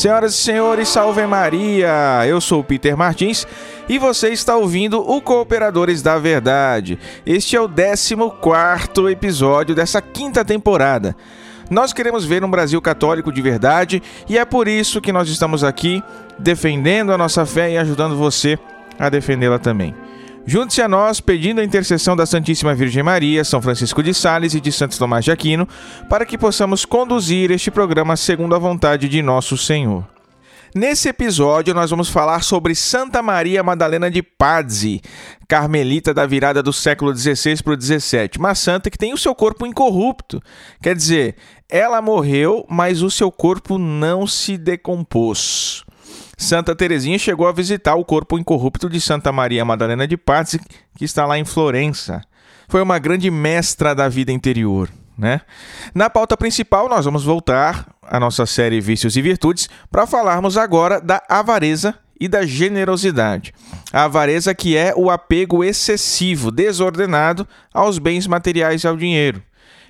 Senhoras e senhores, salve Maria! Eu sou Peter Martins e você está ouvindo o Cooperadores da Verdade. Este é o 14 episódio dessa quinta temporada. Nós queremos ver um Brasil católico de verdade e é por isso que nós estamos aqui defendendo a nossa fé e ajudando você a defendê-la também. Junte-se a nós pedindo a intercessão da Santíssima Virgem Maria, São Francisco de Sales e de Santo Tomás de Aquino, para que possamos conduzir este programa segundo a vontade de nosso Senhor. Nesse episódio, nós vamos falar sobre Santa Maria Madalena de Pazzi, carmelita da virada do século XVI para o XVII, uma santa que tem o seu corpo incorrupto. Quer dizer, ela morreu, mas o seu corpo não se decompôs. Santa Teresinha chegou a visitar o corpo incorrupto de Santa Maria Madalena de Pazzi, que está lá em Florença. Foi uma grande mestra da vida interior. Né? Na pauta principal, nós vamos voltar à nossa série Vícios e Virtudes para falarmos agora da avareza e da generosidade. A avareza que é o apego excessivo, desordenado aos bens materiais e ao dinheiro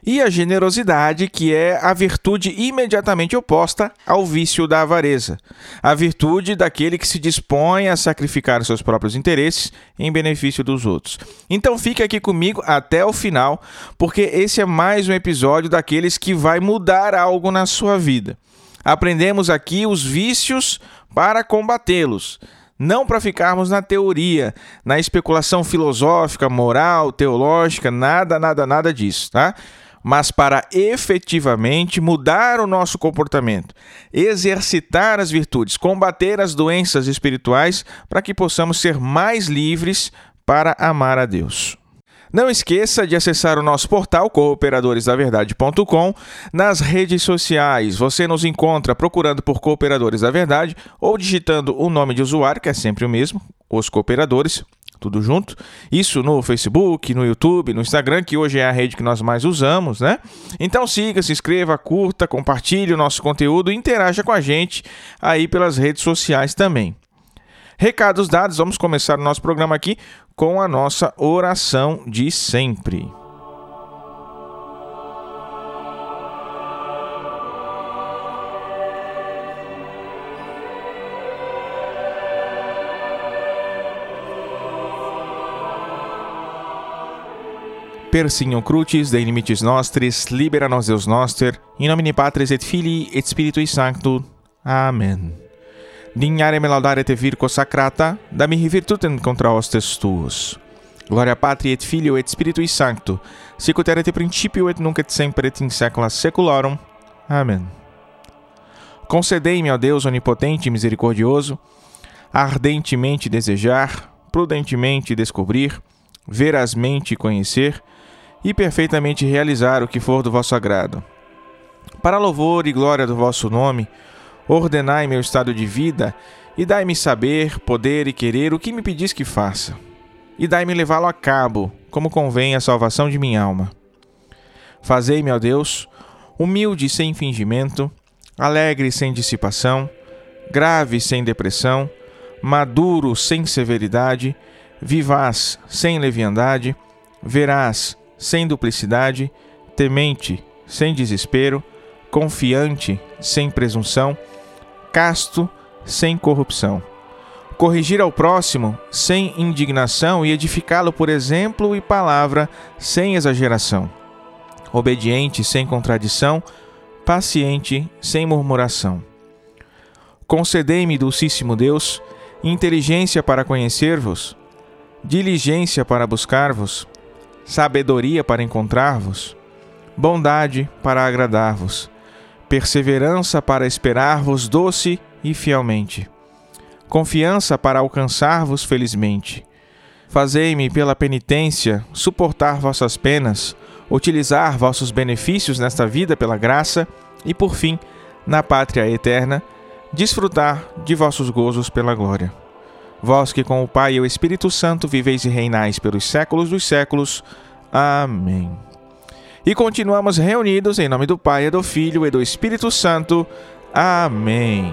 e a generosidade, que é a virtude imediatamente oposta ao vício da avareza, a virtude daquele que se dispõe a sacrificar seus próprios interesses em benefício dos outros. Então fique aqui comigo até o final, porque esse é mais um episódio daqueles que vai mudar algo na sua vida. Aprendemos aqui os vícios para combatê-los não para ficarmos na teoria, na especulação filosófica, moral, teológica, nada, nada, nada disso, tá? Mas para efetivamente mudar o nosso comportamento, exercitar as virtudes, combater as doenças espirituais, para que possamos ser mais livres para amar a Deus. Não esqueça de acessar o nosso portal cooperadoresdaverdade.com nas redes sociais. Você nos encontra procurando por Cooperadores da Verdade ou digitando o nome de usuário, que é sempre o mesmo, os cooperadores, tudo junto. Isso no Facebook, no YouTube, no Instagram, que hoje é a rede que nós mais usamos, né? Então siga, se inscreva, curta, compartilhe o nosso conteúdo e interaja com a gente aí pelas redes sociais também. Recados dados, vamos começar o nosso programa aqui com a nossa oração de sempre. Per signum crucis, de limites nostris, libera nos Deus noster, in nomine Patris et Filii et Spiritui Sancto. Amen. Dignare me laudare te virgo sacrata, da mihi virtutem contra hostes tuus. Gloria Patri et Filio et Spiritui Sancto, sicut erat et principio et nunc et semper et in saecula saeculorum. Amen. Concedei-me, ó Deus onipotente e misericordioso, ardentemente desejar, prudentemente descobrir, verazmente conhecer, e perfeitamente realizar o que for do vosso agrado. Para louvor e glória do vosso nome, ordenai meu estado de vida e dai-me saber, poder e querer o que me pedis que faça. E dai-me levá-lo a cabo, como convém à salvação de minha alma. Fazei-me, ó Deus, humilde sem fingimento, alegre sem dissipação, grave sem depressão, maduro sem severidade, vivaz sem leviandade, veraz sem duplicidade, temente, sem desespero, confiante, sem presunção, casto, sem corrupção. Corrigir ao próximo sem indignação e edificá-lo por exemplo e palavra sem exageração. Obediente sem contradição, paciente sem murmuração. Concedei-me, Dulcíssimo Deus, inteligência para conhecer-vos, diligência para buscar-vos, sabedoria para encontrar-vos, bondade para agradar-vos, perseverança para esperar-vos doce e fielmente, confiança para alcançar-vos felizmente. Fazei-me pela penitência suportar vossas penas, utilizar vossos benefícios nesta vida pela graça e, por fim, na pátria eterna, desfrutar de vossos gozos pela glória. Vós que com o Pai e o Espírito Santo viveis e reinais pelos séculos dos séculos. Amém. E continuamos reunidos em nome do Pai, e do Filho e do Espírito Santo. Amém.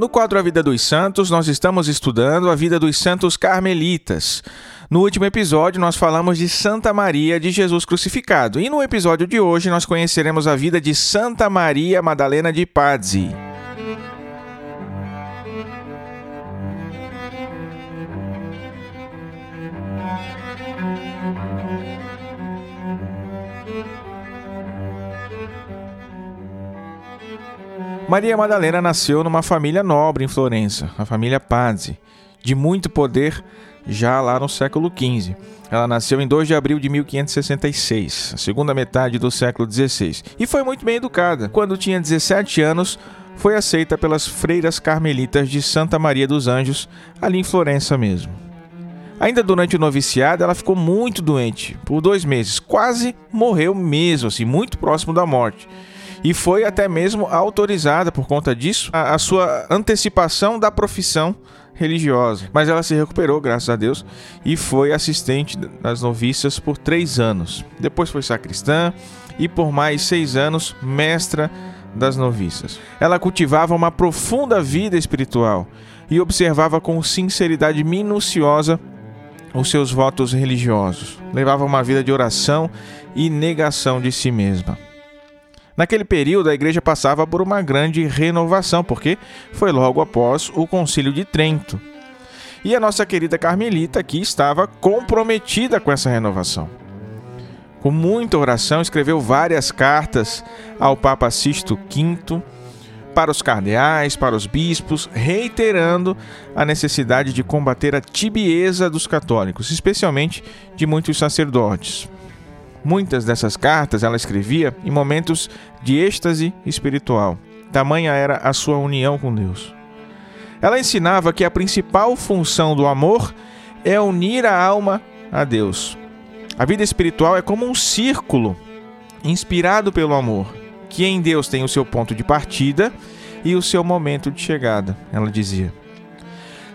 No quadro A Vida dos Santos, nós estamos estudando a vida dos santos carmelitas. No último episódio, nós falamos de Santa Maria de Jesus crucificado, e no episódio de hoje nós conheceremos a vida de Santa Maria Madalena de Pazzi. Maria Madalena nasceu numa família nobre em Florença, a família Pazzi, de muito poder já lá no século XV. Ela nasceu em 2 de abril de 1566, a segunda metade do século XVI, e foi muito bem educada. Quando tinha 17 anos, foi aceita pelas freiras carmelitas de Santa Maria dos Anjos, ali em Florença mesmo. Ainda durante o noviciado, ela ficou muito doente, por dois meses, quase morreu mesmo, assim, muito próximo da morte e foi até mesmo autorizada por conta disso a, a sua antecipação da profissão religiosa. Mas ela se recuperou, graças a Deus, e foi assistente das noviças por três anos. Depois foi sacristã e por mais seis anos mestra das noviças. Ela cultivava uma profunda vida espiritual e observava com sinceridade minuciosa os seus votos religiosos. Levava uma vida de oração e negação de si mesma. Naquele período, a igreja passava por uma grande renovação, porque foi logo após o Concílio de Trento. E a nossa querida Carmelita aqui estava comprometida com essa renovação. Com muita oração, escreveu várias cartas ao Papa Sisto V, para os cardeais, para os bispos, reiterando a necessidade de combater a tibieza dos católicos, especialmente de muitos sacerdotes. Muitas dessas cartas ela escrevia em momentos de êxtase espiritual. Tamanha era a sua união com Deus. Ela ensinava que a principal função do amor é unir a alma a Deus. A vida espiritual é como um círculo inspirado pelo amor, que em Deus tem o seu ponto de partida e o seu momento de chegada, ela dizia.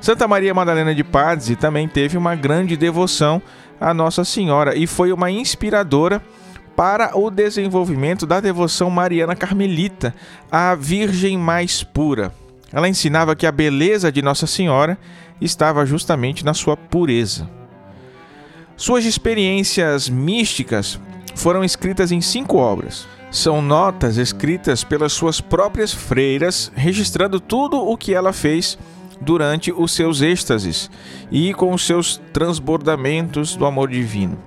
Santa Maria Madalena de Pazzi também teve uma grande devoção a Nossa Senhora e foi uma inspiradora para o desenvolvimento da devoção mariana carmelita, a Virgem mais pura. Ela ensinava que a beleza de Nossa Senhora estava justamente na sua pureza. Suas experiências místicas foram escritas em cinco obras. São notas escritas pelas suas próprias freiras, registrando tudo o que ela fez durante os seus êxtases e com os seus transbordamentos do amor divino.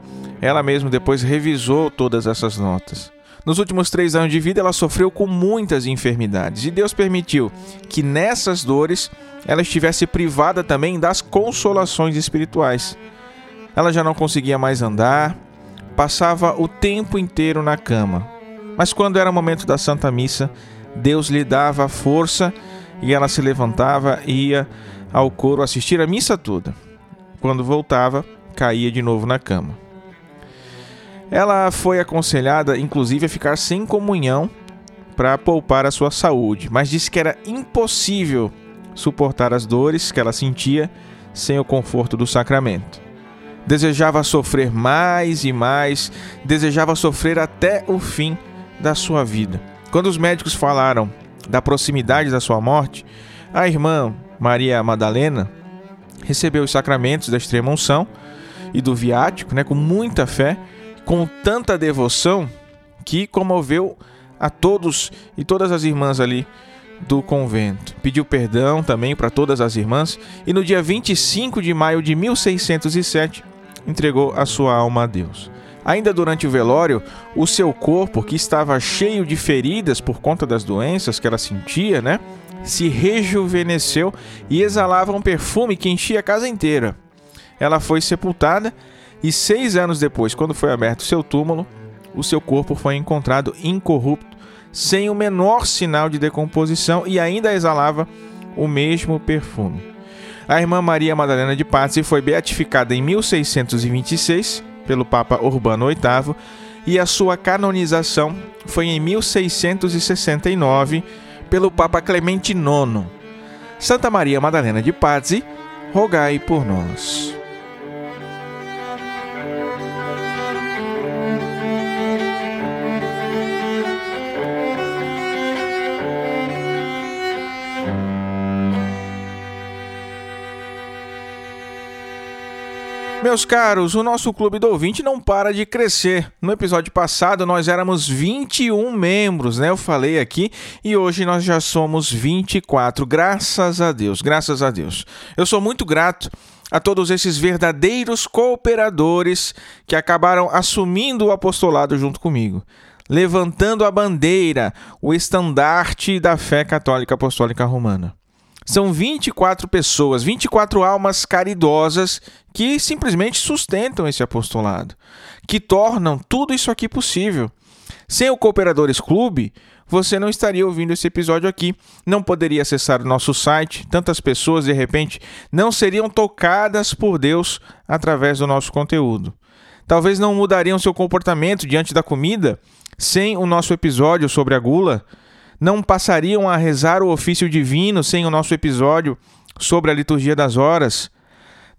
Ela mesma depois revisou todas essas notas. Nos últimos três anos de vida, ela sofreu com muitas enfermidades e Deus permitiu que nessas dores ela estivesse privada também das consolações espirituais. Ela já não conseguia mais andar, passava o tempo inteiro na cama. Mas quando era o momento da Santa Missa, Deus lhe dava força e ela se levantava e ia ao coro assistir a missa toda. Quando voltava, caía de novo na cama. Ela foi aconselhada, inclusive, a ficar sem comunhão para poupar a sua saúde, mas disse que era impossível suportar as dores que ela sentia sem o conforto do sacramento. Desejava sofrer mais e mais, desejava sofrer até o fim da sua vida. Quando os médicos falaram da proximidade da sua morte, a irmã Maria Madalena recebeu os sacramentos da extrema unção e do viático, né, com muita fé, com tanta devoção que comoveu a todos e todas as irmãs ali do convento. Pediu perdão também para todas as irmãs e no dia 25 de maio de 1607 entregou a sua alma a Deus. Ainda durante o velório, o seu corpo, que estava cheio de feridas por conta das doenças que ela sentia, né? Se rejuvenesceu e exalava um perfume que enchia a casa inteira. Ela foi sepultada e seis anos depois, quando foi aberto seu túmulo, o seu corpo foi encontrado incorrupto, sem o menor sinal de decomposição e ainda exalava o mesmo perfume. A irmã Maria Madalena de Pazzi foi beatificada em 1626 pelo Papa Urbano VIII e a sua canonização foi em 1669 pelo Papa Clemente IX. Santa Maria Madalena de Pazzi, rogai por nós. Meus caros, o nosso clube do ouvinte não para de crescer. No episódio passado nós éramos 21 membros, né? Eu falei aqui, e hoje nós já somos 24. Graças a Deus, graças a Deus. Eu sou muito grato a todos esses verdadeiros cooperadores que acabaram assumindo o apostolado junto comigo, levantando a bandeira, o estandarte da fé católica apostólica romana. São 24 pessoas, 24 almas caridosas que simplesmente sustentam esse apostolado, que tornam tudo isso aqui possível. Sem o Cooperadores Clube, você não estaria ouvindo esse episódio aqui, não poderia acessar o nosso site, tantas pessoas de repente não seriam tocadas por Deus através do nosso conteúdo. Talvez não mudariam seu comportamento diante da comida sem o nosso episódio sobre a gula não passariam a rezar o ofício divino sem o nosso episódio sobre a liturgia das horas,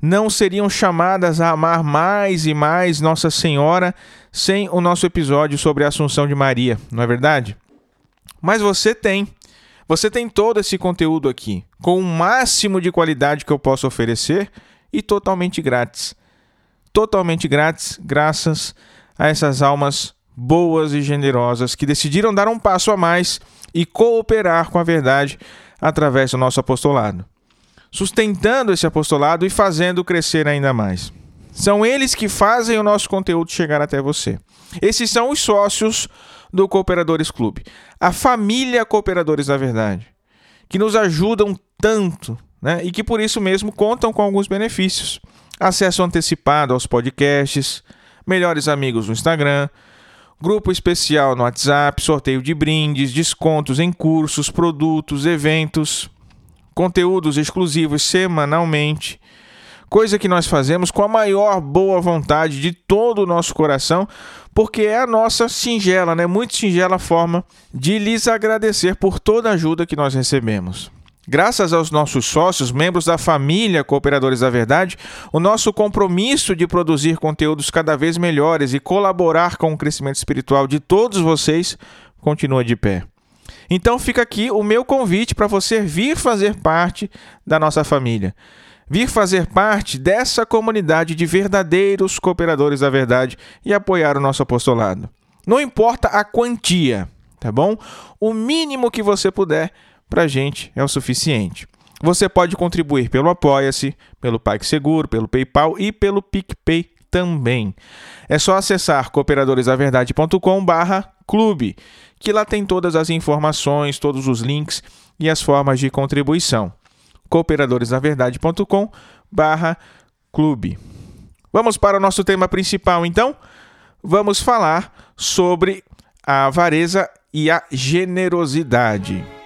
não seriam chamadas a amar mais e mais Nossa Senhora sem o nosso episódio sobre a Assunção de Maria, não é verdade? Mas você tem. Você tem todo esse conteúdo aqui, com o máximo de qualidade que eu posso oferecer e totalmente grátis. Totalmente grátis, graças a essas almas boas e generosas que decidiram dar um passo a mais e cooperar com a verdade através do nosso apostolado, sustentando esse apostolado e fazendo crescer ainda mais. São eles que fazem o nosso conteúdo chegar até você. Esses são os sócios do Cooperadores Clube, a família Cooperadores da Verdade, que nos ajudam tanto né, e que por isso mesmo contam com alguns benefícios: acesso antecipado aos podcasts, melhores amigos no Instagram grupo especial no WhatsApp, sorteio de brindes, descontos em cursos, produtos, eventos, conteúdos exclusivos semanalmente. Coisa que nós fazemos com a maior boa vontade de todo o nosso coração, porque é a nossa singela, né, muito singela forma de lhes agradecer por toda a ajuda que nós recebemos. Graças aos nossos sócios, membros da família Cooperadores da Verdade, o nosso compromisso de produzir conteúdos cada vez melhores e colaborar com o crescimento espiritual de todos vocês continua de pé. Então fica aqui o meu convite para você vir fazer parte da nossa família. Vir fazer parte dessa comunidade de verdadeiros cooperadores da verdade e apoiar o nosso apostolado. Não importa a quantia, tá bom? O mínimo que você puder para a gente é o suficiente. Você pode contribuir pelo Apoia-se, pelo PagSeguro, pelo PayPal e pelo PicPay também. É só acessar cooperadoresdaverdade.com barra clube, que lá tem todas as informações, todos os links e as formas de contribuição. cooperadoresdaverdade.com barra clube. Vamos para o nosso tema principal, então? Vamos falar sobre a avareza e a generosidade.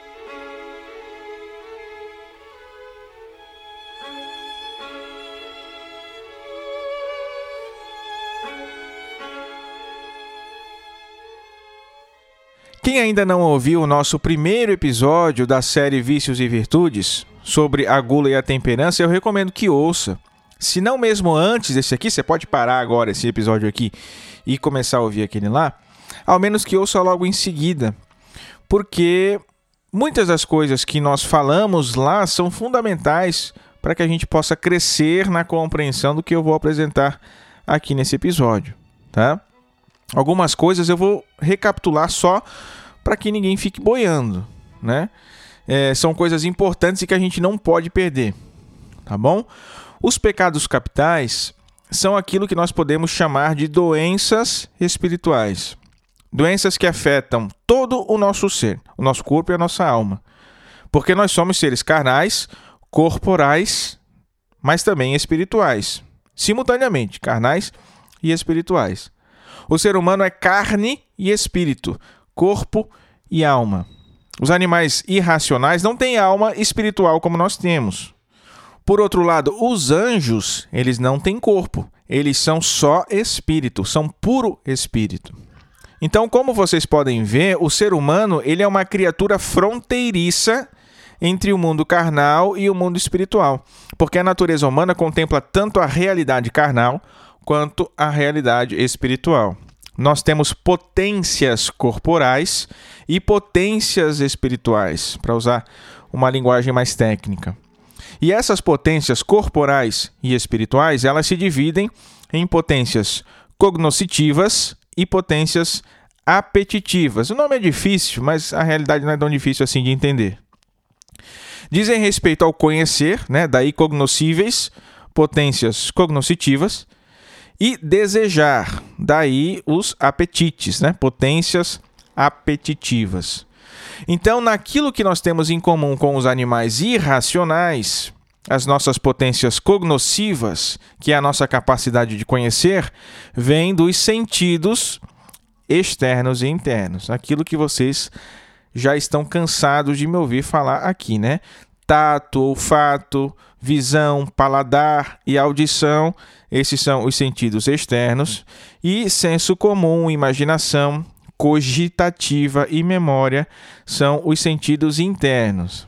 Quem ainda não ouviu o nosso primeiro episódio da série Vícios e Virtudes, sobre a gula e a temperança, eu recomendo que ouça. Se não mesmo antes desse aqui, você pode parar agora esse episódio aqui e começar a ouvir aquele lá, ao menos que ouça logo em seguida, porque muitas das coisas que nós falamos lá são fundamentais para que a gente possa crescer na compreensão do que eu vou apresentar aqui nesse episódio, tá? Algumas coisas eu vou recapitular só para que ninguém fique boiando, né? É, são coisas importantes e que a gente não pode perder, tá bom? Os pecados capitais são aquilo que nós podemos chamar de doenças espirituais. Doenças que afetam todo o nosso ser, o nosso corpo e a nossa alma. Porque nós somos seres carnais, corporais, mas também espirituais. Simultaneamente, carnais e espirituais. O ser humano é carne e espírito, corpo e alma. Os animais irracionais não têm alma espiritual como nós temos. Por outro lado, os anjos, eles não têm corpo, eles são só espírito, são puro espírito. Então, como vocês podem ver, o ser humano, ele é uma criatura fronteiriça entre o mundo carnal e o mundo espiritual, porque a natureza humana contempla tanto a realidade carnal quanto a realidade espiritual. Nós temos potências corporais e potências espirituais, para usar uma linguagem mais técnica. E essas potências corporais e espirituais, elas se dividem em potências cognoscitivas e potências apetitivas. O nome é difícil, mas a realidade não é tão difícil assim de entender. Dizem respeito ao conhecer, né, daí cognoscíveis, potências cognoscitivas, e desejar, daí os apetites, né, potências apetitivas. Então, naquilo que nós temos em comum com os animais irracionais, as nossas potências cognoscivas, que é a nossa capacidade de conhecer, vem dos sentidos externos e internos. Aquilo que vocês já estão cansados de me ouvir falar aqui, né? Tato, olfato, visão, paladar e audição, esses são os sentidos externos, e senso comum, imaginação, cogitativa e memória são os sentidos internos.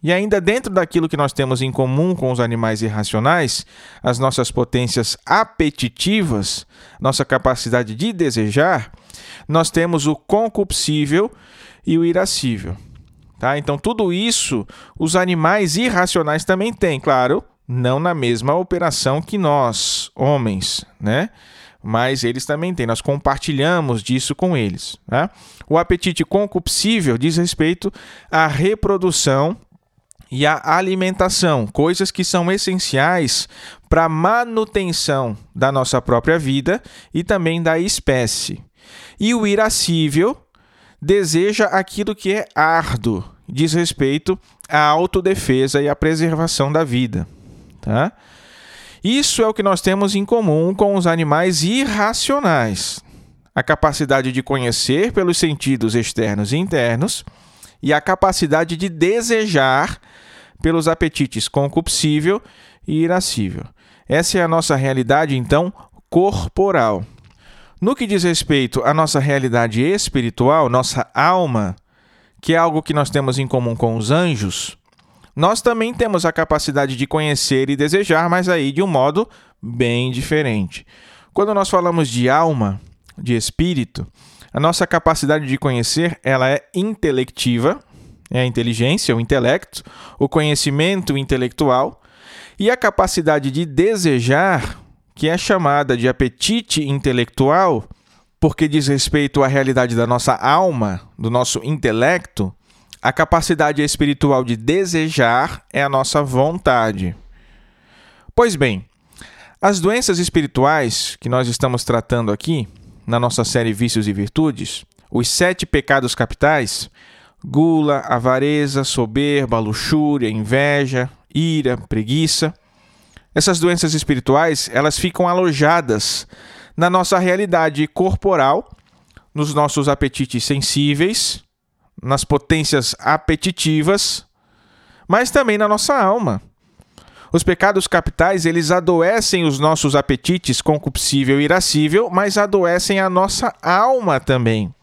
E ainda dentro daquilo que nós temos em comum com os animais irracionais, as nossas potências apetitivas, nossa capacidade de desejar, nós temos o concupiscível e o irascível. Tá? Então, tudo isso os animais irracionais também têm, claro, não na mesma operação que nós, homens, né? mas eles também têm, nós compartilhamos disso com eles. Tá? O apetite concupiscível diz respeito à reprodução e à alimentação, coisas que são essenciais para a manutenção da nossa própria vida e também da espécie. E o irascível deseja aquilo que é árduo, diz respeito à autodefesa e à preservação da vida. Tá? Isso é o que nós temos em comum com os animais irracionais: a capacidade de conhecer pelos sentidos externos e internos e a capacidade de desejar pelos apetites concupiscível e irascível. Essa é a nossa realidade, então, corporal. No que diz respeito à nossa realidade espiritual, nossa alma, que é algo que nós temos em comum com os anjos, nós também temos a capacidade de conhecer e desejar, mas aí de um modo bem diferente. Quando nós falamos de alma, de espírito, a nossa capacidade de conhecer, ela é intelectiva, é a inteligência, o intelecto, o conhecimento intelectual, e a capacidade de desejar, que é chamada de apetite intelectual, porque diz respeito à realidade da nossa alma, do nosso intelecto, a capacidade espiritual de desejar é a nossa vontade. Pois bem, as doenças espirituais que nós estamos tratando aqui, na nossa série Vícios e Virtudes, os sete pecados capitais, gula, avareza, soberba, luxúria, inveja, ira, preguiça, essas doenças espirituais, elas ficam alojadas na nossa realidade corporal, nos nossos apetites sensíveis, nas potências apetitivas, mas também na nossa alma. Os pecados capitais, eles adoecem os nossos apetites concupiscível e irascível, mas adoecem a nossa alma também.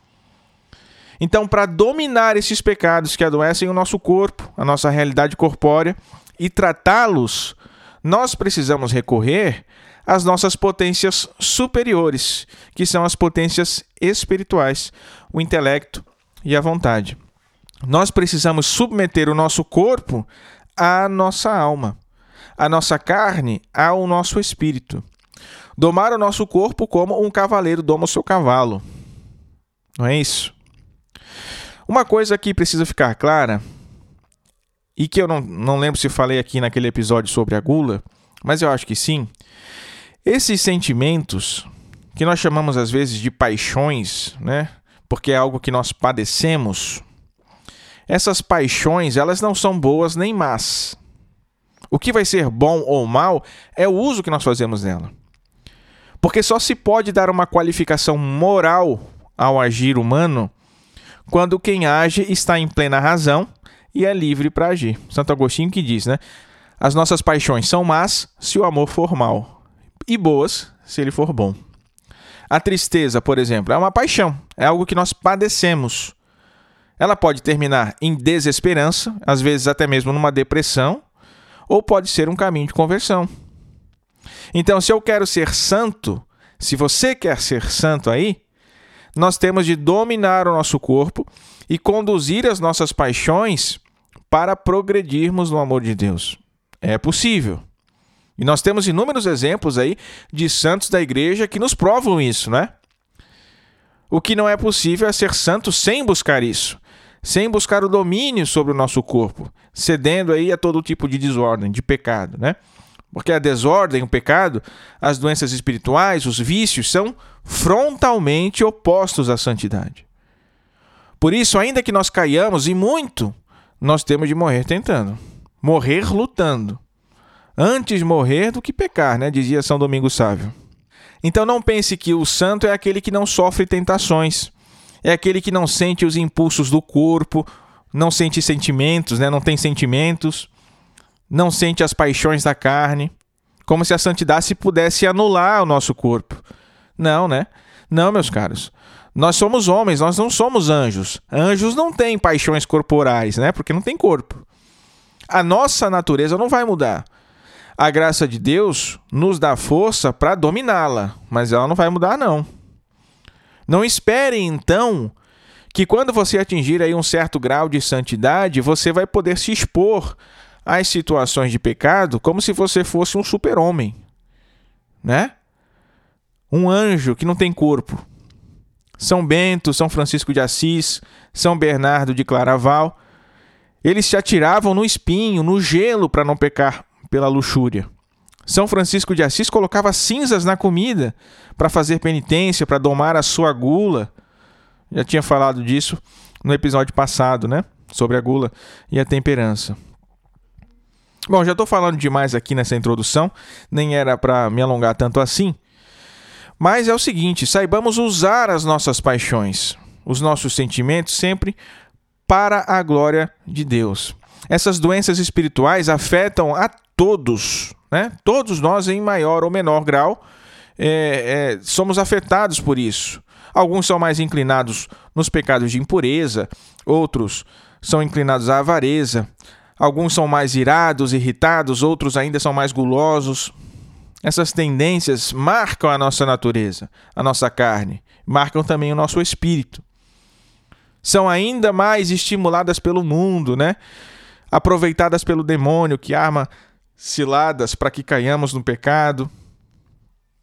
Então, para dominar esses pecados que adoecem o nosso corpo, a nossa realidade corpórea, e tratá-los, nós precisamos recorrer às nossas potências superiores, que são as potências espirituais, o intelecto, e a vontade. Nós precisamos submeter o nosso corpo à nossa alma, a nossa carne ao nosso espírito. Domar o nosso corpo como um cavaleiro doma o seu cavalo. Não é isso? Uma coisa que precisa ficar clara, e que eu não, não lembro se falei aqui naquele episódio sobre a gula, mas eu acho que sim. Esses sentimentos, que nós chamamos às vezes de paixões, né? porque é algo que nós padecemos, essas paixões, elas não são boas nem más. O que vai ser bom ou mal é o uso que nós fazemos dela. Porque só se pode dar uma qualificação moral ao agir humano quando quem age está em plena razão e é livre para agir. Santo Agostinho que diz, né? As nossas paixões são más se o amor for mal, e boas se ele for bom. A tristeza, por exemplo, é uma paixão, é algo que nós padecemos. Ela pode terminar em desesperança, às vezes até mesmo numa depressão, ou pode ser um caminho de conversão. Então, se eu quero ser santo, se você quer ser santo aí, nós temos de dominar o nosso corpo e conduzir as nossas paixões para progredirmos no amor de Deus. É possível. E nós temos inúmeros exemplos aí de santos da igreja que nos provam isso, né? O que não é possível é ser santo sem buscar isso, sem buscar o domínio sobre o nosso corpo, cedendo aí a todo tipo de desordem, de pecado, né? Porque a desordem, o pecado, as doenças espirituais, os vícios são frontalmente opostos à santidade. Por isso, ainda que nós caiamos e muito, nós temos de morrer tentando, morrer lutando. Antes morrer do que pecar, né? Dizia São Domingo Sávio. Então não pense que o santo é aquele que não sofre tentações, é aquele que não sente os impulsos do corpo, não sente sentimentos, né? não tem sentimentos, não sente as paixões da carne, como se a santidade pudesse anular o nosso corpo. Não, né? Não, meus caros. Nós somos homens, nós não somos anjos. Anjos não têm paixões corporais, né? Porque não tem corpo. A nossa natureza não vai mudar. A graça de Deus nos dá força para dominá-la, mas ela não vai mudar não. Não espere então que quando você atingir aí um certo grau de santidade, você vai poder se expor às situações de pecado como se você fosse um super-homem, né? Um anjo que não tem corpo. São Bento, São Francisco de Assis, São Bernardo de Claraval, eles se atiravam no espinho, no gelo para não pecar pela luxúria. São Francisco de Assis colocava cinzas na comida para fazer penitência, para domar a sua gula. Já tinha falado disso no episódio passado, né? Sobre a gula e a temperança. Bom, já estou falando demais aqui nessa introdução, nem era para me alongar tanto assim. Mas é o seguinte: saibamos usar as nossas paixões, os nossos sentimentos sempre para a glória de Deus. Essas doenças espirituais afetam a todos, né? Todos nós, em maior ou menor grau, é, é, somos afetados por isso. Alguns são mais inclinados nos pecados de impureza, outros são inclinados à avareza, alguns são mais irados, irritados, outros ainda são mais gulosos. Essas tendências marcam a nossa natureza, a nossa carne, marcam também o nosso espírito. São ainda mais estimuladas pelo mundo, né? Aproveitadas pelo demônio que arma ciladas para que caiamos no pecado.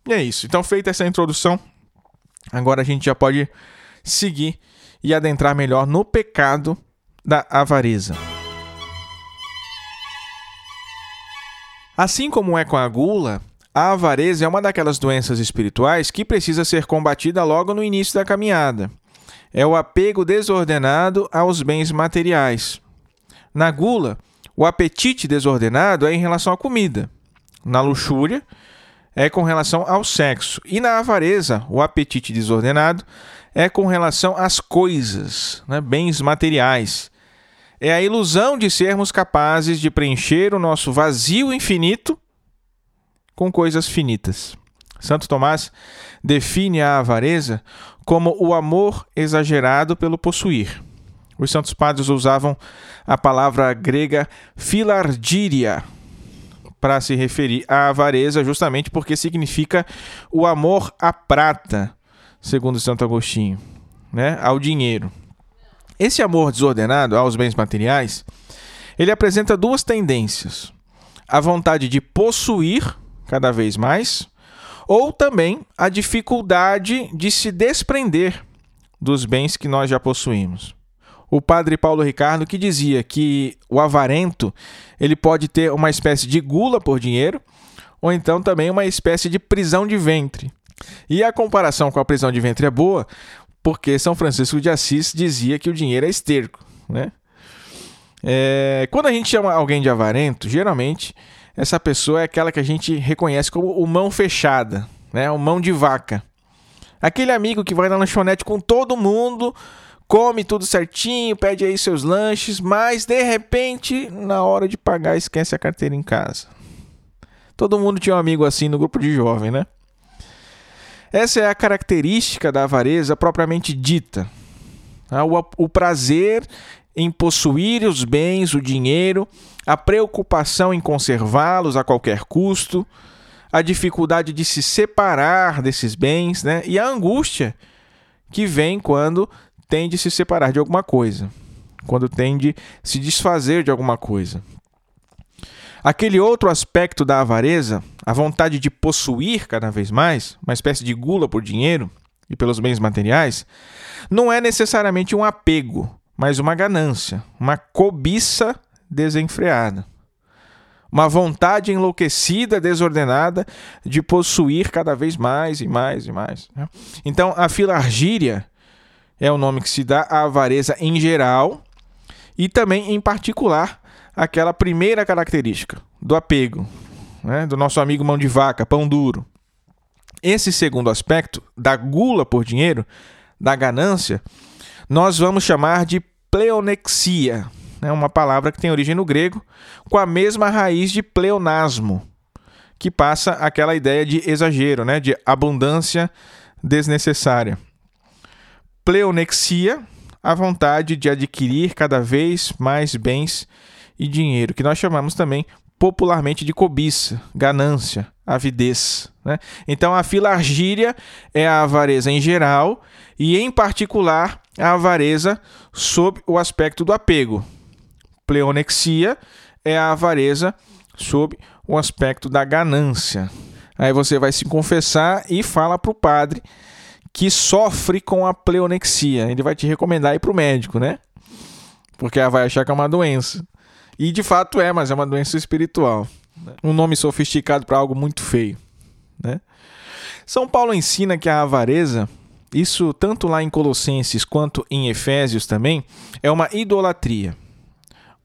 E é isso. Então, feita essa introdução, agora a gente já pode seguir e adentrar melhor no pecado da avareza. Assim como é com a gula, a avareza é uma daquelas doenças espirituais que precisa ser combatida logo no início da caminhada. É o apego desordenado aos bens materiais. Na gula, o apetite desordenado é em relação à comida. Na luxúria, é com relação ao sexo. E na avareza, o apetite desordenado é com relação às coisas, né? bens materiais. É a ilusão de sermos capazes de preencher o nosso vazio infinito com coisas finitas. Santo Tomás define a avareza como o amor exagerado pelo possuir. Os santos padres usavam a palavra grega filardíria para se referir à avareza, justamente porque significa o amor à prata, segundo Santo Agostinho, né? ao dinheiro. Esse amor desordenado aos bens materiais, ele apresenta duas tendências: a vontade de possuir cada vez mais, ou também a dificuldade de se desprender dos bens que nós já possuímos o padre Paulo Ricardo que dizia que o avarento ele pode ter uma espécie de gula por dinheiro ou então também uma espécie de prisão de ventre. E a comparação com a prisão de ventre é boa porque São Francisco de Assis dizia que o dinheiro é esterco, né? É, quando a gente chama alguém de avarento, geralmente essa pessoa é aquela que a gente reconhece como o mão fechada, né? O mão de vaca. Aquele amigo que vai na lanchonete com todo mundo, come tudo certinho, pede aí seus lanches, mas de repente, na hora de pagar, esquece a carteira em casa. Todo mundo tinha um amigo assim no grupo de jovem, né? Essa é a característica da avareza propriamente dita. Tá? O prazer em possuir os bens, o dinheiro, a preocupação em conservá-los a qualquer custo, a dificuldade de se separar desses bens, né? E a angústia que vem quando tem de se separar de alguma coisa, quando tem de se desfazer de alguma coisa. Aquele outro aspecto da avareza, a vontade de possuir cada vez mais, uma espécie de gula por dinheiro e pelos bens materiais, não é necessariamente um apego, mas uma ganância, uma cobiça desenfreada. Uma vontade enlouquecida, desordenada de possuir cada vez mais e mais e mais. Né? Então, a filargíria é o nome que se dá à avareza em geral e também, em particular, aquela primeira característica do apego, né? do nosso amigo mão de vaca, pão duro. Esse segundo aspecto, da gula por dinheiro, da ganância, nós vamos chamar de pleonexia né, uma palavra que tem origem no grego, com a mesma raiz de pleonasmo, que passa aquela ideia de exagero, né, de abundância desnecessária. Pleonexia, a vontade de adquirir cada vez mais bens e dinheiro, que nós chamamos também popularmente de cobiça, ganância, avidez. Né? Então, a filargíria é a avareza em geral e, em particular, a avareza sob o aspecto do apego, pleonexia é a avareza sob o aspecto da ganância. Aí você vai se confessar e fala para o padre que sofre com a pleonexia. Ele vai te recomendar ir para o médico, né? Porque ela vai achar que é uma doença. E de fato é, mas é uma doença espiritual. Um nome sofisticado para algo muito feio. Né? São Paulo ensina que a avareza, isso tanto lá em Colossenses quanto em Efésios também, é uma idolatria.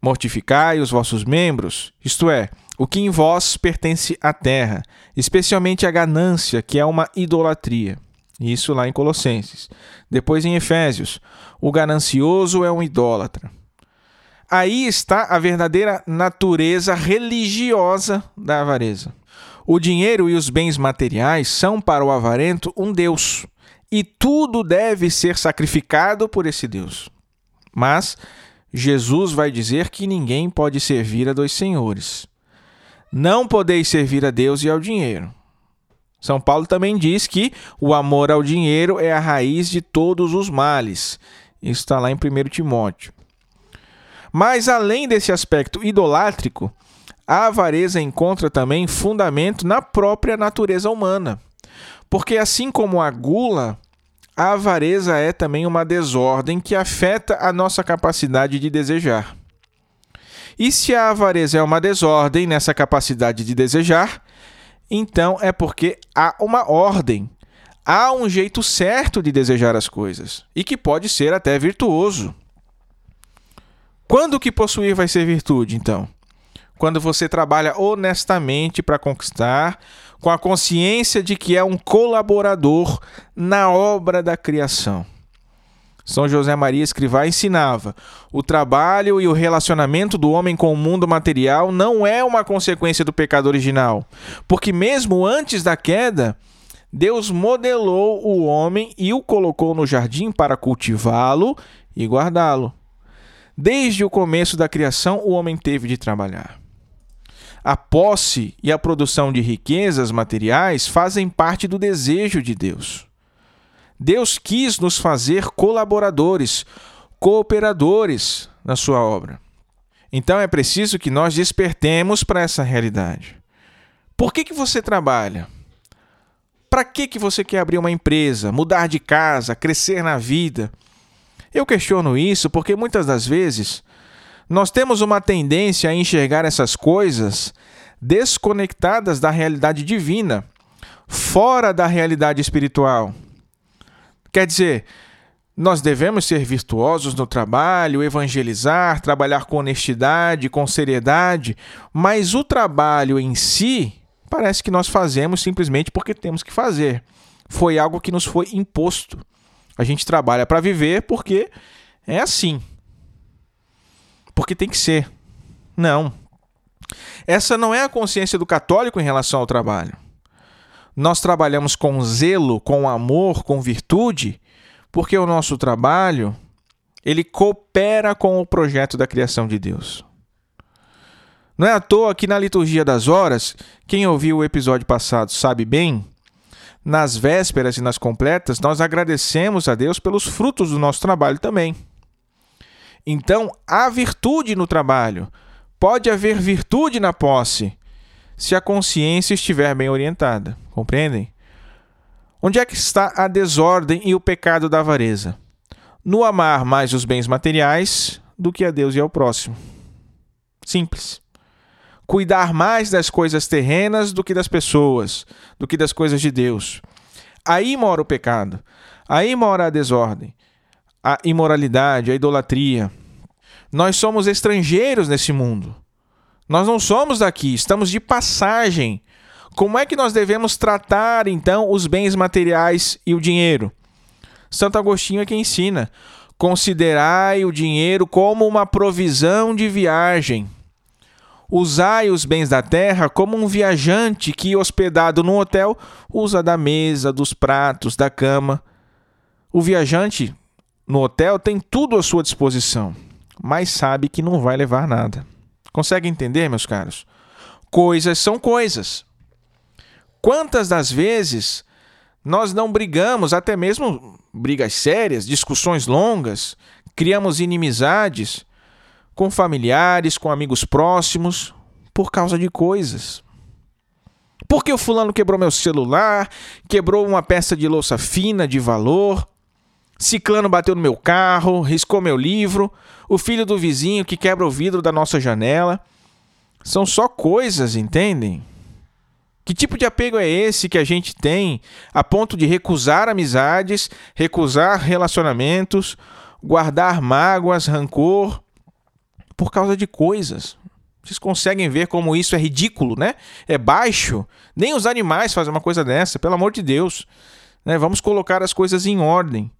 Mortificai os vossos membros, isto é, o que em vós pertence à terra, especialmente a ganância, que é uma idolatria. Isso lá em Colossenses. Depois em Efésios, o ganancioso é um idólatra. Aí está a verdadeira natureza religiosa da avareza. O dinheiro e os bens materiais são para o avarento um Deus, e tudo deve ser sacrificado por esse Deus. Mas Jesus vai dizer que ninguém pode servir a dois senhores. Não podeis servir a Deus e ao dinheiro. São Paulo também diz que o amor ao dinheiro é a raiz de todos os males. Isso está lá em 1 Timóteo. Mas além desse aspecto idolátrico, a avareza encontra também fundamento na própria natureza humana. Porque assim como a gula a avareza é também uma desordem que afeta a nossa capacidade de desejar. E se a avareza é uma desordem nessa capacidade de desejar, então é porque há uma ordem, há um jeito certo de desejar as coisas e que pode ser até virtuoso. Quando que possuir vai ser virtude, então? Quando você trabalha honestamente para conquistar, com a consciência de que é um colaborador na obra da criação. São José Maria Escrivá ensinava: o trabalho e o relacionamento do homem com o mundo material não é uma consequência do pecado original, porque mesmo antes da queda, Deus modelou o homem e o colocou no jardim para cultivá-lo e guardá-lo. Desde o começo da criação, o homem teve de trabalhar. A posse e a produção de riquezas materiais fazem parte do desejo de Deus. Deus quis nos fazer colaboradores, cooperadores na sua obra. Então é preciso que nós despertemos para essa realidade. Por que, que você trabalha? Para que, que você quer abrir uma empresa, mudar de casa, crescer na vida? Eu questiono isso porque muitas das vezes nós temos uma tendência a enxergar essas coisas desconectadas da realidade divina, fora da realidade espiritual. Quer dizer, nós devemos ser virtuosos no trabalho, evangelizar, trabalhar com honestidade, com seriedade, mas o trabalho em si parece que nós fazemos simplesmente porque temos que fazer. Foi algo que nos foi imposto. A gente trabalha para viver porque é assim porque tem que ser. Não. Essa não é a consciência do católico em relação ao trabalho. Nós trabalhamos com zelo, com amor, com virtude, porque o nosso trabalho ele coopera com o projeto da criação de Deus. Não é à toa que na liturgia das horas, quem ouviu o episódio passado sabe bem, nas vésperas e nas completas, nós agradecemos a Deus pelos frutos do nosso trabalho também. Então, há virtude no trabalho, Pode haver virtude na posse, se a consciência estiver bem orientada. Compreendem? Onde é que está a desordem e o pecado da avareza? No amar mais os bens materiais do que a Deus e ao próximo. Simples. Cuidar mais das coisas terrenas do que das pessoas, do que das coisas de Deus. Aí mora o pecado. Aí mora a desordem, a imoralidade, a idolatria. Nós somos estrangeiros nesse mundo. Nós não somos daqui, estamos de passagem. Como é que nós devemos tratar então os bens materiais e o dinheiro? Santo Agostinho é quem ensina: considerai o dinheiro como uma provisão de viagem. Usai os bens da terra como um viajante que, hospedado num hotel, usa da mesa, dos pratos, da cama. O viajante no hotel tem tudo à sua disposição, mas sabe que não vai levar nada. Consegue entender, meus caros? Coisas são coisas. Quantas das vezes nós não brigamos, até mesmo brigas sérias, discussões longas, criamos inimizades com familiares, com amigos próximos, por causa de coisas. Porque o fulano quebrou meu celular, quebrou uma peça de louça fina de valor, Ciclano bateu no meu carro, riscou meu livro, o filho do vizinho que quebra o vidro da nossa janela. São só coisas, entendem? Que tipo de apego é esse que a gente tem a ponto de recusar amizades, recusar relacionamentos, guardar mágoas, rancor por causa de coisas? Vocês conseguem ver como isso é ridículo, né? É baixo. Nem os animais fazem uma coisa dessa, pelo amor de Deus. Né? Vamos colocar as coisas em ordem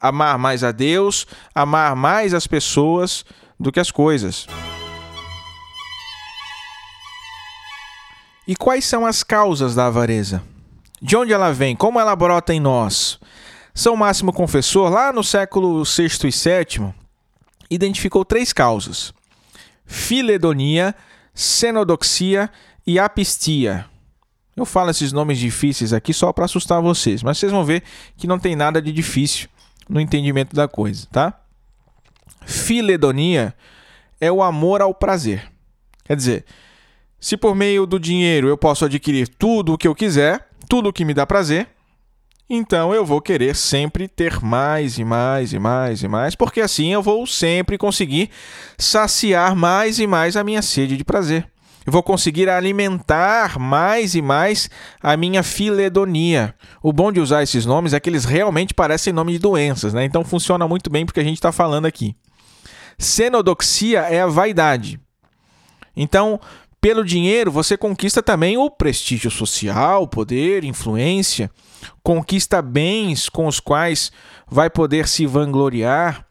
amar mais a Deus, amar mais as pessoas do que as coisas. E quais são as causas da avareza? De onde ela vem? Como ela brota em nós? São Máximo Confessor, lá no século VI e VII, identificou três causas: filedonia, cenodoxia e apistia. Eu falo esses nomes difíceis aqui só para assustar vocês, mas vocês vão ver que não tem nada de difícil no entendimento da coisa, tá? Filedonia é o amor ao prazer. Quer dizer, se por meio do dinheiro eu posso adquirir tudo o que eu quiser, tudo o que me dá prazer, então eu vou querer sempre ter mais e mais e mais e mais, porque assim eu vou sempre conseguir saciar mais e mais a minha sede de prazer. Eu vou conseguir alimentar mais e mais a minha filedonia. O bom de usar esses nomes é que eles realmente parecem nome de doenças, né? Então funciona muito bem porque a gente está falando aqui. Cenodoxia é a vaidade. Então, pelo dinheiro, você conquista também o prestígio social, poder, influência, conquista bens com os quais vai poder se vangloriar.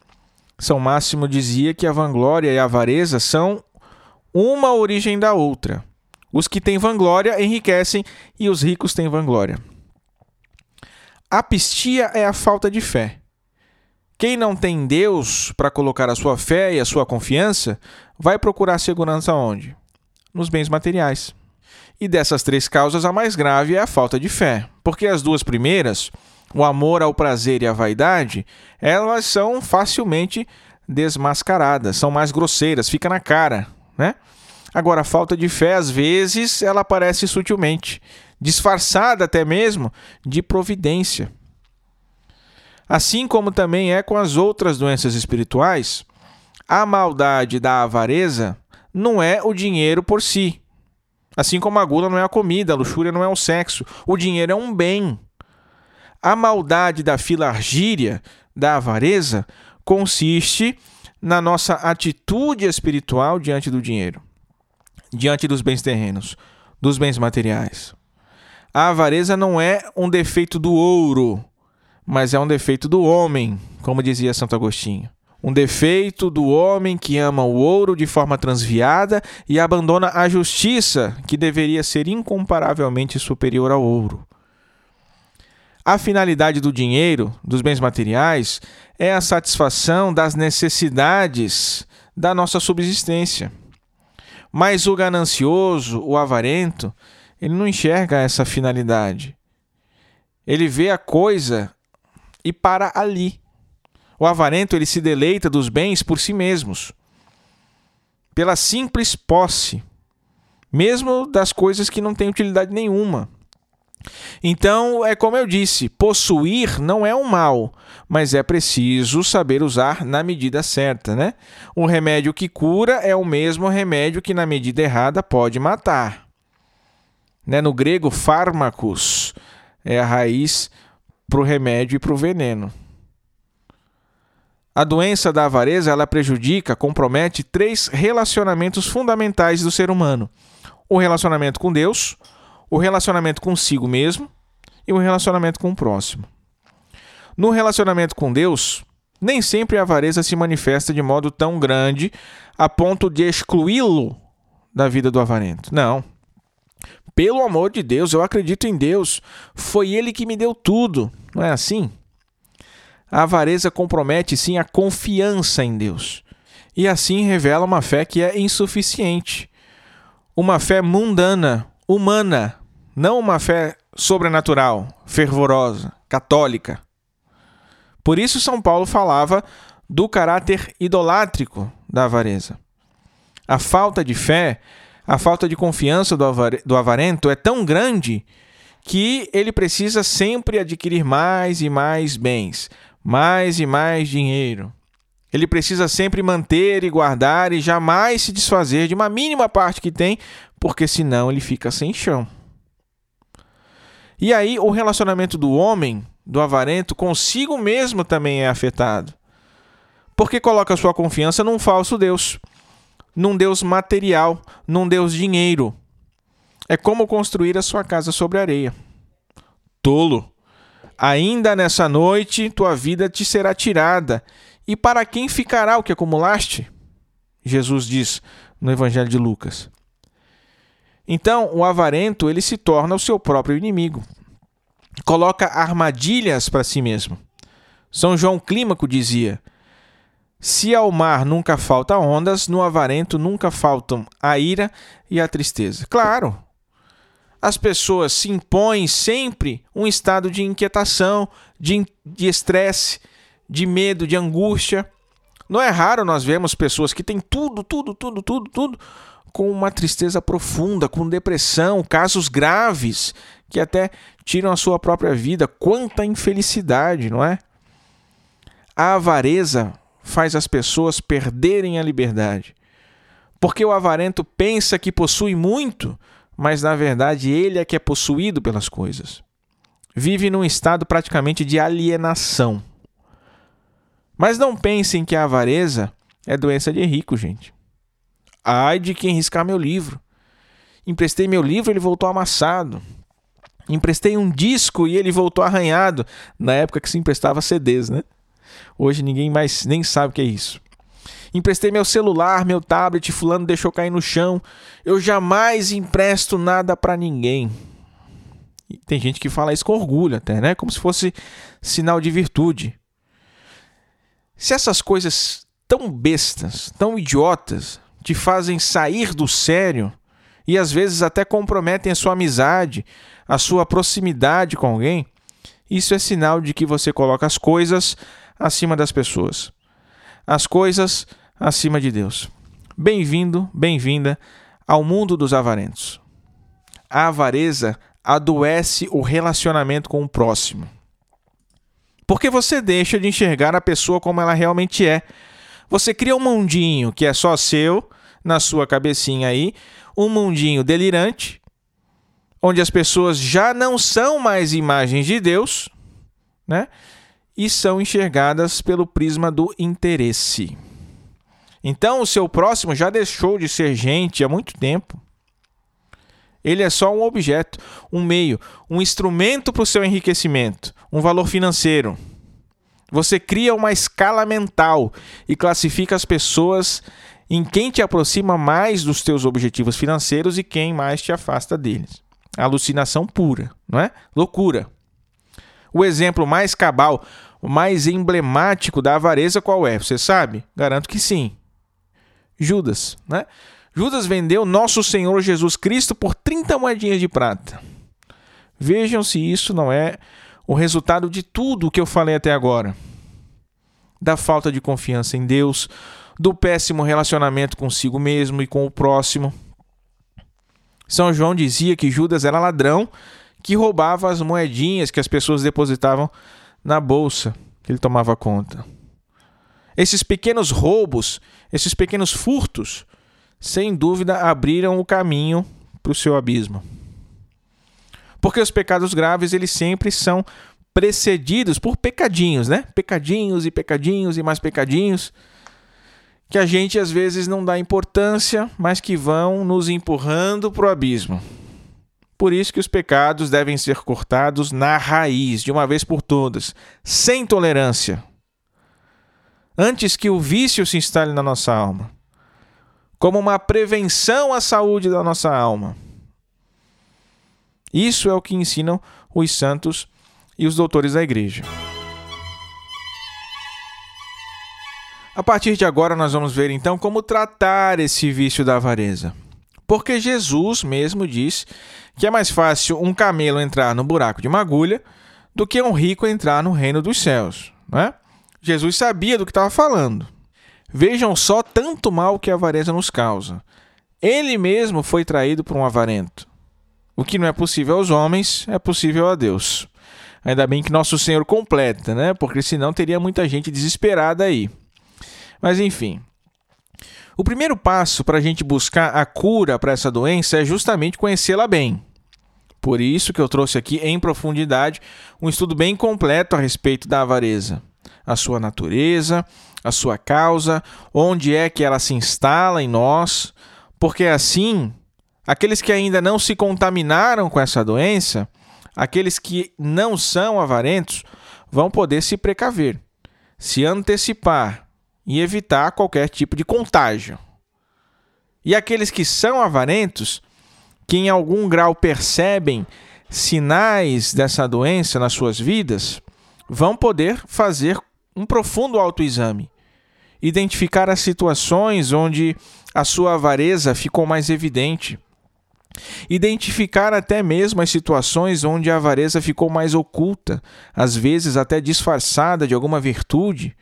São Máximo dizia que a vanglória e a avareza são uma origem da outra. Os que têm vanglória enriquecem e os ricos têm vanglória. A pistia é a falta de fé. Quem não tem Deus para colocar a sua fé e a sua confiança, vai procurar segurança onde? Nos bens materiais. E dessas três causas, a mais grave é a falta de fé, porque as duas primeiras, o amor ao prazer e a vaidade, elas são facilmente desmascaradas, são mais grosseiras, fica na cara, né? Agora, a falta de fé, às vezes, ela aparece sutilmente, disfarçada até mesmo de providência. Assim como também é com as outras doenças espirituais, a maldade da avareza não é o dinheiro por si. Assim como a gula não é a comida, a luxúria não é o sexo. O dinheiro é um bem. A maldade da filargíria, da avareza, consiste na nossa atitude espiritual diante do dinheiro, diante dos bens terrenos, dos bens materiais. A avareza não é um defeito do ouro, mas é um defeito do homem, como dizia Santo Agostinho. Um defeito do homem que ama o ouro de forma transviada e abandona a justiça, que deveria ser incomparavelmente superior ao ouro. A finalidade do dinheiro, dos bens materiais, é a satisfação das necessidades da nossa subsistência. Mas o ganancioso, o avarento, ele não enxerga essa finalidade. Ele vê a coisa e para ali. O avarento ele se deleita dos bens por si mesmos. pela simples posse, mesmo das coisas que não têm utilidade nenhuma. Então, é como eu disse, possuir não é um mal, mas é preciso saber usar na medida certa, né? O remédio que cura é o mesmo remédio que na medida errada pode matar. Né? No grego, fármacos é a raiz para o remédio e para o veneno. A doença da avareza ela prejudica, compromete três relacionamentos fundamentais do ser humano: o relacionamento com Deus, o relacionamento consigo mesmo e o relacionamento com o próximo. No relacionamento com Deus, nem sempre a avareza se manifesta de modo tão grande a ponto de excluí-lo da vida do avarento. Não. Pelo amor de Deus, eu acredito em Deus. Foi Ele que me deu tudo. Não é assim? A avareza compromete sim a confiança em Deus. E assim revela uma fé que é insuficiente. Uma fé mundana, humana, não uma fé sobrenatural, fervorosa, católica. Por isso, São Paulo falava do caráter idolátrico da avareza. A falta de fé, a falta de confiança do, do avarento é tão grande que ele precisa sempre adquirir mais e mais bens, mais e mais dinheiro. Ele precisa sempre manter e guardar e jamais se desfazer de uma mínima parte que tem, porque senão ele fica sem chão. E aí o relacionamento do homem, do avarento, consigo mesmo também é afetado. Porque coloca sua confiança num falso Deus, num Deus material, num Deus dinheiro. É como construir a sua casa sobre areia. Tolo! Ainda nessa noite tua vida te será tirada. E para quem ficará o que acumulaste? Jesus diz no Evangelho de Lucas. Então, o avarento ele se torna o seu próprio inimigo. Coloca armadilhas para si mesmo. São João Clímaco dizia: Se ao mar nunca falta ondas, no avarento nunca faltam a ira e a tristeza. Claro, as pessoas se impõem sempre um estado de inquietação, de estresse, de, de medo, de angústia. Não é raro nós vermos pessoas que têm tudo, tudo, tudo, tudo, tudo, com uma tristeza profunda, com depressão, casos graves que até tiram a sua própria vida. Quanta infelicidade, não é? A avareza faz as pessoas perderem a liberdade. Porque o avarento pensa que possui muito, mas na verdade ele é que é possuído pelas coisas. Vive num estado praticamente de alienação. Mas não pensem que a avareza é doença de rico, gente. Ai de quem riscar meu livro. Emprestei meu livro, ele voltou amassado. Emprestei um disco e ele voltou arranhado. Na época que se emprestava CDs, né? Hoje ninguém mais nem sabe o que é isso. Emprestei meu celular, meu tablet, fulano deixou cair no chão. Eu jamais empresto nada para ninguém. E tem gente que fala isso com orgulho até, né? Como se fosse sinal de virtude. Se essas coisas tão bestas, tão idiotas, te fazem sair do sério e às vezes até comprometem a sua amizade, a sua proximidade com alguém, isso é sinal de que você coloca as coisas acima das pessoas. As coisas acima de Deus. Bem-vindo, bem-vinda ao mundo dos avarentos. A avareza adoece o relacionamento com o próximo. Porque você deixa de enxergar a pessoa como ela realmente é você cria um mundinho que é só seu, na sua cabecinha aí, um mundinho delirante, onde as pessoas já não são mais imagens de Deus, né? E são enxergadas pelo prisma do interesse. Então, o seu próximo já deixou de ser gente há muito tempo. Ele é só um objeto, um meio, um instrumento para o seu enriquecimento, um valor financeiro. Você cria uma escala mental e classifica as pessoas em quem te aproxima mais dos teus objetivos financeiros e quem mais te afasta deles. Alucinação pura, não é? Loucura. O exemplo mais cabal, mais emblemático da avareza qual é? Você sabe? Garanto que sim. Judas, né? Judas vendeu nosso Senhor Jesus Cristo por 30 moedinhas de prata. Vejam se isso não é o resultado de tudo o que eu falei até agora. Da falta de confiança em Deus, do péssimo relacionamento consigo mesmo e com o próximo. São João dizia que Judas era ladrão que roubava as moedinhas que as pessoas depositavam na bolsa que ele tomava conta. Esses pequenos roubos, esses pequenos furtos, sem dúvida abriram o caminho para o seu abismo. Porque os pecados graves, eles sempre são precedidos por pecadinhos, né? Pecadinhos e pecadinhos e mais pecadinhos que a gente às vezes não dá importância, mas que vão nos empurrando para o abismo. Por isso que os pecados devem ser cortados na raiz, de uma vez por todas, sem tolerância. Antes que o vício se instale na nossa alma, como uma prevenção à saúde da nossa alma. Isso é o que ensinam os santos e os doutores da igreja. A partir de agora, nós vamos ver então como tratar esse vício da avareza. Porque Jesus mesmo diz que é mais fácil um camelo entrar no buraco de uma agulha do que um rico entrar no reino dos céus. Né? Jesus sabia do que estava falando. Vejam só tanto mal que a avareza nos causa. Ele mesmo foi traído por um avarento. O que não é possível aos homens é possível a Deus. Ainda bem que nosso Senhor completa, né? Porque senão teria muita gente desesperada aí. Mas enfim. O primeiro passo para a gente buscar a cura para essa doença é justamente conhecê-la bem. Por isso que eu trouxe aqui em profundidade um estudo bem completo a respeito da avareza, a sua natureza, a sua causa, onde é que ela se instala em nós, porque assim, aqueles que ainda não se contaminaram com essa doença, aqueles que não são avarentos, vão poder se precaver, se antecipar e evitar qualquer tipo de contágio. E aqueles que são avarentos, que em algum grau percebem sinais dessa doença nas suas vidas, vão poder fazer um profundo autoexame, identificar as situações onde a sua avareza ficou mais evidente, identificar até mesmo as situações onde a avareza ficou mais oculta, às vezes até disfarçada de alguma virtude.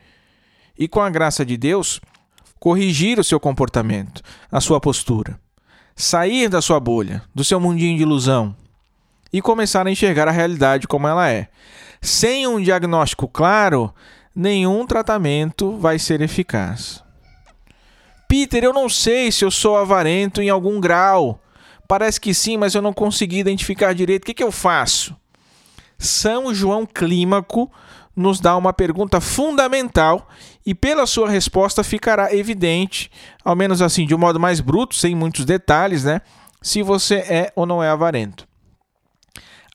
E, com a graça de Deus, corrigir o seu comportamento, a sua postura, sair da sua bolha, do seu mundinho de ilusão. E começar a enxergar a realidade como ela é. Sem um diagnóstico claro, nenhum tratamento vai ser eficaz. Peter, eu não sei se eu sou avarento em algum grau. Parece que sim, mas eu não consegui identificar direito. O que, que eu faço? São João Clímaco nos dá uma pergunta fundamental e pela sua resposta ficará evidente, ao menos assim de um modo mais bruto, sem muitos detalhes, né, se você é ou não é avarento.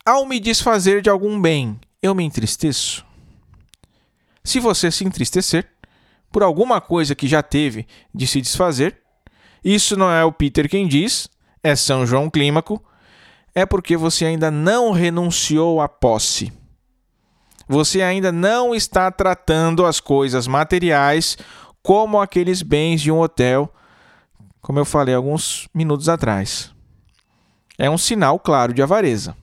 Ao me desfazer de algum bem, eu me entristeço? Se você se entristecer por alguma coisa que já teve de se desfazer, isso não é o Peter quem diz, é São João Clímaco, é porque você ainda não renunciou à posse você ainda não está tratando as coisas materiais como aqueles bens de um hotel, como eu falei alguns minutos atrás. É um sinal claro de avareza.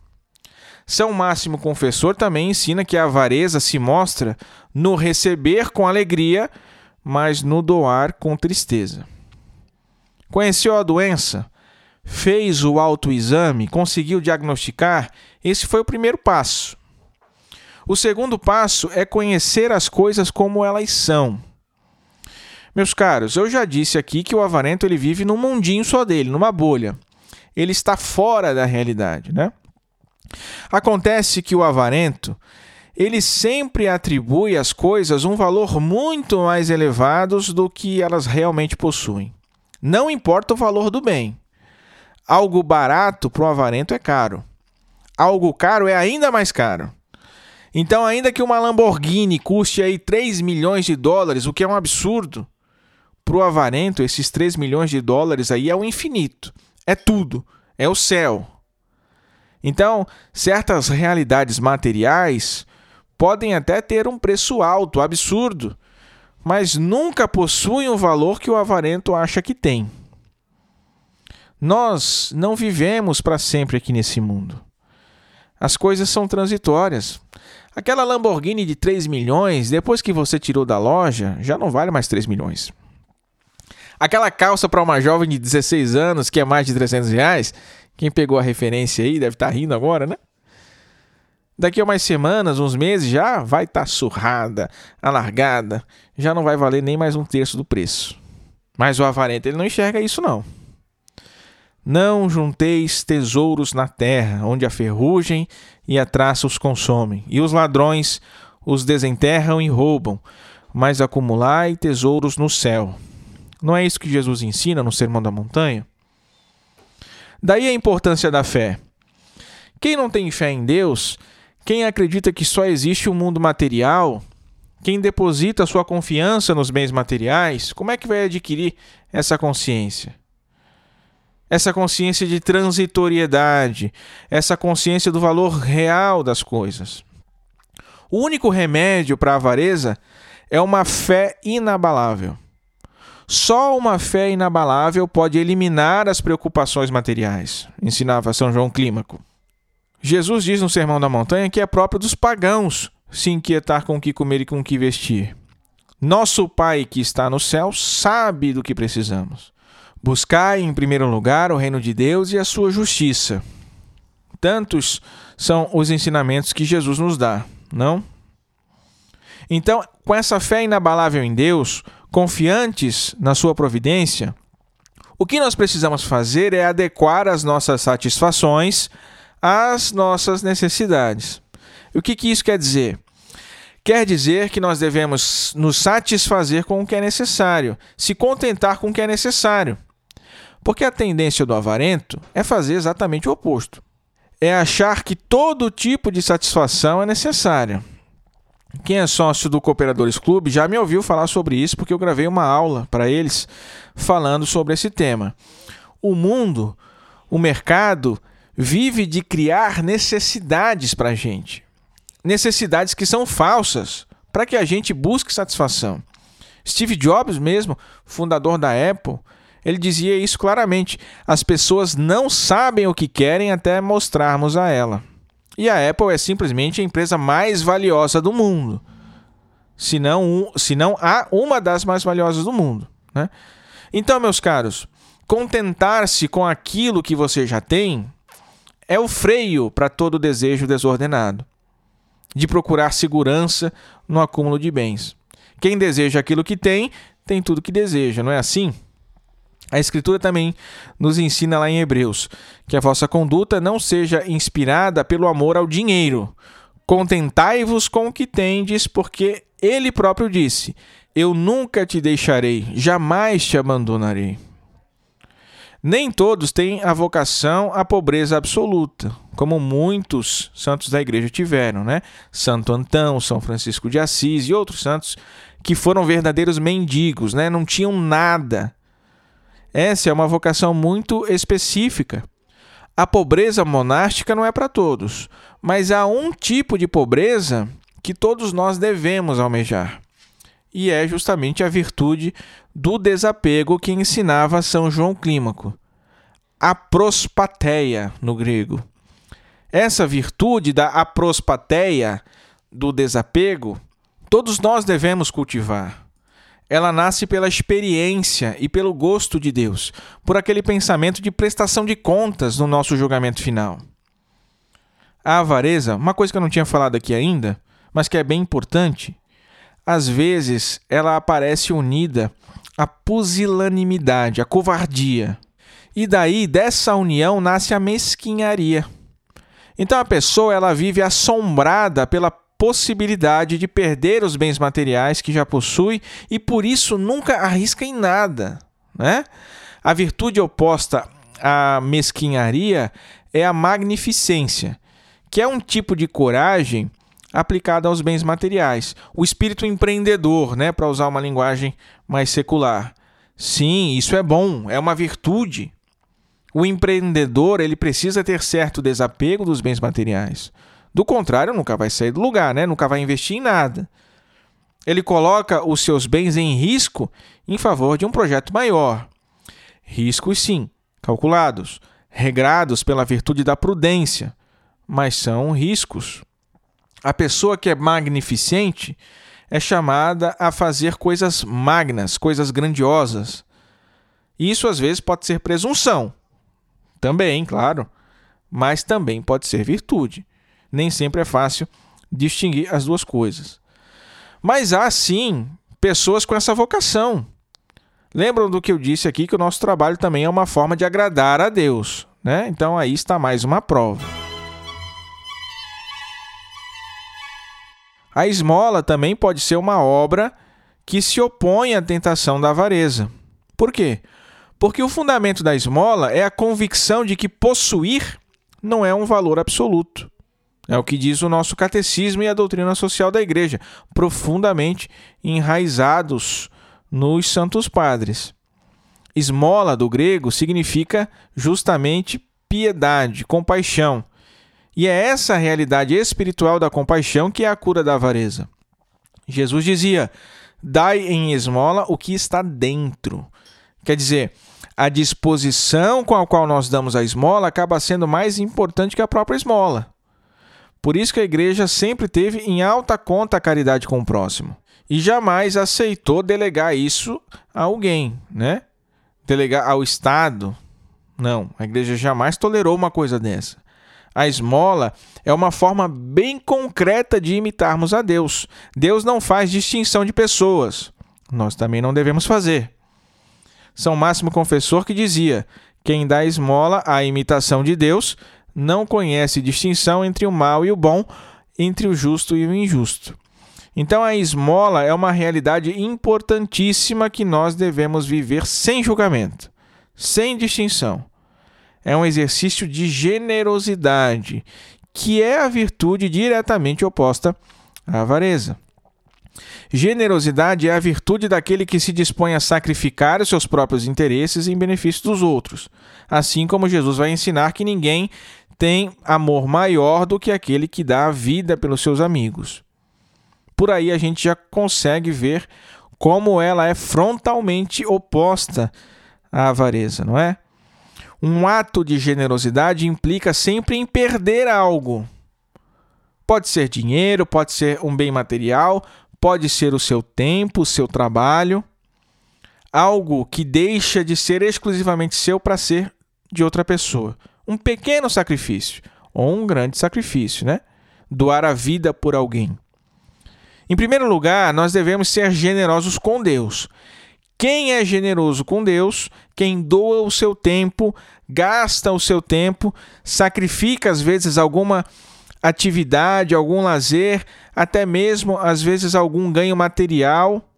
São Máximo Confessor também ensina que a avareza se mostra no receber com alegria, mas no doar com tristeza. Conheceu a doença? Fez o autoexame? Conseguiu diagnosticar? Esse foi o primeiro passo. O segundo passo é conhecer as coisas como elas são. Meus caros, eu já disse aqui que o avarento ele vive num mundinho só dele, numa bolha. Ele está fora da realidade, né? Acontece que o avarento, ele sempre atribui às coisas um valor muito mais elevado do que elas realmente possuem. Não importa o valor do bem. Algo barato para o avarento é caro. Algo caro é ainda mais caro. Então, ainda que uma Lamborghini custe aí 3 milhões de dólares, o que é um absurdo, para o avarento, esses 3 milhões de dólares aí é o infinito. É tudo. É o céu. Então, certas realidades materiais podem até ter um preço alto, absurdo, mas nunca possuem o valor que o avarento acha que tem. Nós não vivemos para sempre aqui nesse mundo. As coisas são transitórias. Aquela Lamborghini de 3 milhões, depois que você tirou da loja, já não vale mais 3 milhões. Aquela calça para uma jovem de 16 anos que é mais de 300 reais, quem pegou a referência aí deve estar tá rindo agora, né? Daqui a umas semanas, uns meses, já vai estar tá surrada, alargada, já não vai valer nem mais um terço do preço. Mas o avarento ele não enxerga isso não. Não junteis tesouros na terra, onde a ferrugem e a traça os consomem, e os ladrões os desenterram e roubam, mas acumulai tesouros no céu. Não é isso que Jesus ensina no Sermão da Montanha? Daí a importância da fé. Quem não tem fé em Deus, quem acredita que só existe o um mundo material, quem deposita sua confiança nos bens materiais, como é que vai adquirir essa consciência? Essa consciência de transitoriedade, essa consciência do valor real das coisas. O único remédio para a avareza é uma fé inabalável. Só uma fé inabalável pode eliminar as preocupações materiais, ensinava São João Clímaco. Jesus diz no Sermão da Montanha que é próprio dos pagãos se inquietar com o que comer e com o que vestir. Nosso Pai que está no céu sabe do que precisamos. Buscai em primeiro lugar o reino de Deus e a sua justiça. Tantos são os ensinamentos que Jesus nos dá, não? Então, com essa fé inabalável em Deus, confiantes na sua providência, o que nós precisamos fazer é adequar as nossas satisfações às nossas necessidades. E o que, que isso quer dizer? Quer dizer que nós devemos nos satisfazer com o que é necessário, se contentar com o que é necessário. Porque a tendência do avarento é fazer exatamente o oposto. É achar que todo tipo de satisfação é necessária. Quem é sócio do Cooperadores Clube já me ouviu falar sobre isso porque eu gravei uma aula para eles falando sobre esse tema. O mundo, o mercado, vive de criar necessidades para a gente. Necessidades que são falsas para que a gente busque satisfação. Steve Jobs, mesmo, fundador da Apple, ele dizia isso claramente: as pessoas não sabem o que querem até mostrarmos a ela. E a Apple é simplesmente a empresa mais valiosa do mundo. Se não, um, se não há uma das mais valiosas do mundo. Né? Então, meus caros, contentar-se com aquilo que você já tem é o freio para todo desejo desordenado de procurar segurança no acúmulo de bens. Quem deseja aquilo que tem, tem tudo que deseja, não é assim? A Escritura também nos ensina lá em Hebreus que a vossa conduta não seja inspirada pelo amor ao dinheiro. Contentai-vos com o que tendes, porque ele próprio disse: Eu nunca te deixarei, jamais te abandonarei. Nem todos têm a vocação à pobreza absoluta, como muitos santos da igreja tiveram, né? Santo Antão, São Francisco de Assis e outros santos que foram verdadeiros mendigos, né? Não tinham nada essa é uma vocação muito específica. A pobreza monástica não é para todos, mas há um tipo de pobreza que todos nós devemos almejar. E é justamente a virtude do desapego que ensinava São João Clímaco. A prospateia no grego. Essa virtude da aprospateia, do desapego, todos nós devemos cultivar ela nasce pela experiência e pelo gosto de Deus, por aquele pensamento de prestação de contas no nosso julgamento final. A avareza, uma coisa que eu não tinha falado aqui ainda, mas que é bem importante, às vezes ela aparece unida à pusilanimidade, à covardia. E daí dessa união nasce a mesquinharia. Então a pessoa ela vive assombrada pela possibilidade de perder os bens materiais que já possui e por isso nunca arrisca em nada. Né? A virtude oposta à mesquinharia é a magnificência, que é um tipo de coragem aplicada aos bens materiais. O espírito empreendedor, né, para usar uma linguagem mais secular. Sim, isso é bom, é uma virtude. O empreendedor ele precisa ter certo desapego dos bens materiais. Do contrário, nunca vai sair do lugar, né? nunca vai investir em nada. Ele coloca os seus bens em risco em favor de um projeto maior. Riscos, sim, calculados, regrados pela virtude da prudência, mas são riscos. A pessoa que é magnificente é chamada a fazer coisas magnas, coisas grandiosas. Isso às vezes pode ser presunção. Também, claro. Mas também pode ser virtude. Nem sempre é fácil distinguir as duas coisas. Mas há sim pessoas com essa vocação. Lembram do que eu disse aqui que o nosso trabalho também é uma forma de agradar a Deus, né? Então aí está mais uma prova. A esmola também pode ser uma obra que se opõe à tentação da avareza. Por quê? Porque o fundamento da esmola é a convicção de que possuir não é um valor absoluto. É o que diz o nosso catecismo e a doutrina social da igreja, profundamente enraizados nos santos padres. Esmola do grego significa justamente piedade, compaixão. E é essa realidade espiritual da compaixão que é a cura da avareza. Jesus dizia: Dai em esmola o que está dentro. Quer dizer, a disposição com a qual nós damos a esmola acaba sendo mais importante que a própria esmola. Por isso que a igreja sempre teve em alta conta a caridade com o próximo e jamais aceitou delegar isso a alguém, né? Delegar ao Estado. Não, a igreja jamais tolerou uma coisa dessa. A esmola é uma forma bem concreta de imitarmos a Deus. Deus não faz distinção de pessoas. Nós também não devemos fazer. São Máximo Confessor que dizia: quem dá esmola à imitação de Deus não conhece distinção entre o mal e o bom, entre o justo e o injusto. Então a esmola é uma realidade importantíssima que nós devemos viver sem julgamento, sem distinção é um exercício de generosidade, que é a virtude diretamente oposta à avareza. Generosidade é a virtude daquele que se dispõe a sacrificar os seus próprios interesses em benefício dos outros, assim como Jesus vai ensinar que ninguém tem amor maior do que aquele que dá a vida pelos seus amigos. Por aí a gente já consegue ver como ela é frontalmente oposta à avareza, não é? Um ato de generosidade implica sempre em perder algo. Pode ser dinheiro, pode ser um bem material, pode ser o seu tempo, o seu trabalho. Algo que deixa de ser exclusivamente seu para ser de outra pessoa. Um pequeno sacrifício ou um grande sacrifício, né? Doar a vida por alguém. Em primeiro lugar, nós devemos ser generosos com Deus. Quem é generoso com Deus, quem doa o seu tempo, gasta o seu tempo, sacrifica às vezes alguma atividade, algum lazer, até mesmo às vezes algum ganho material.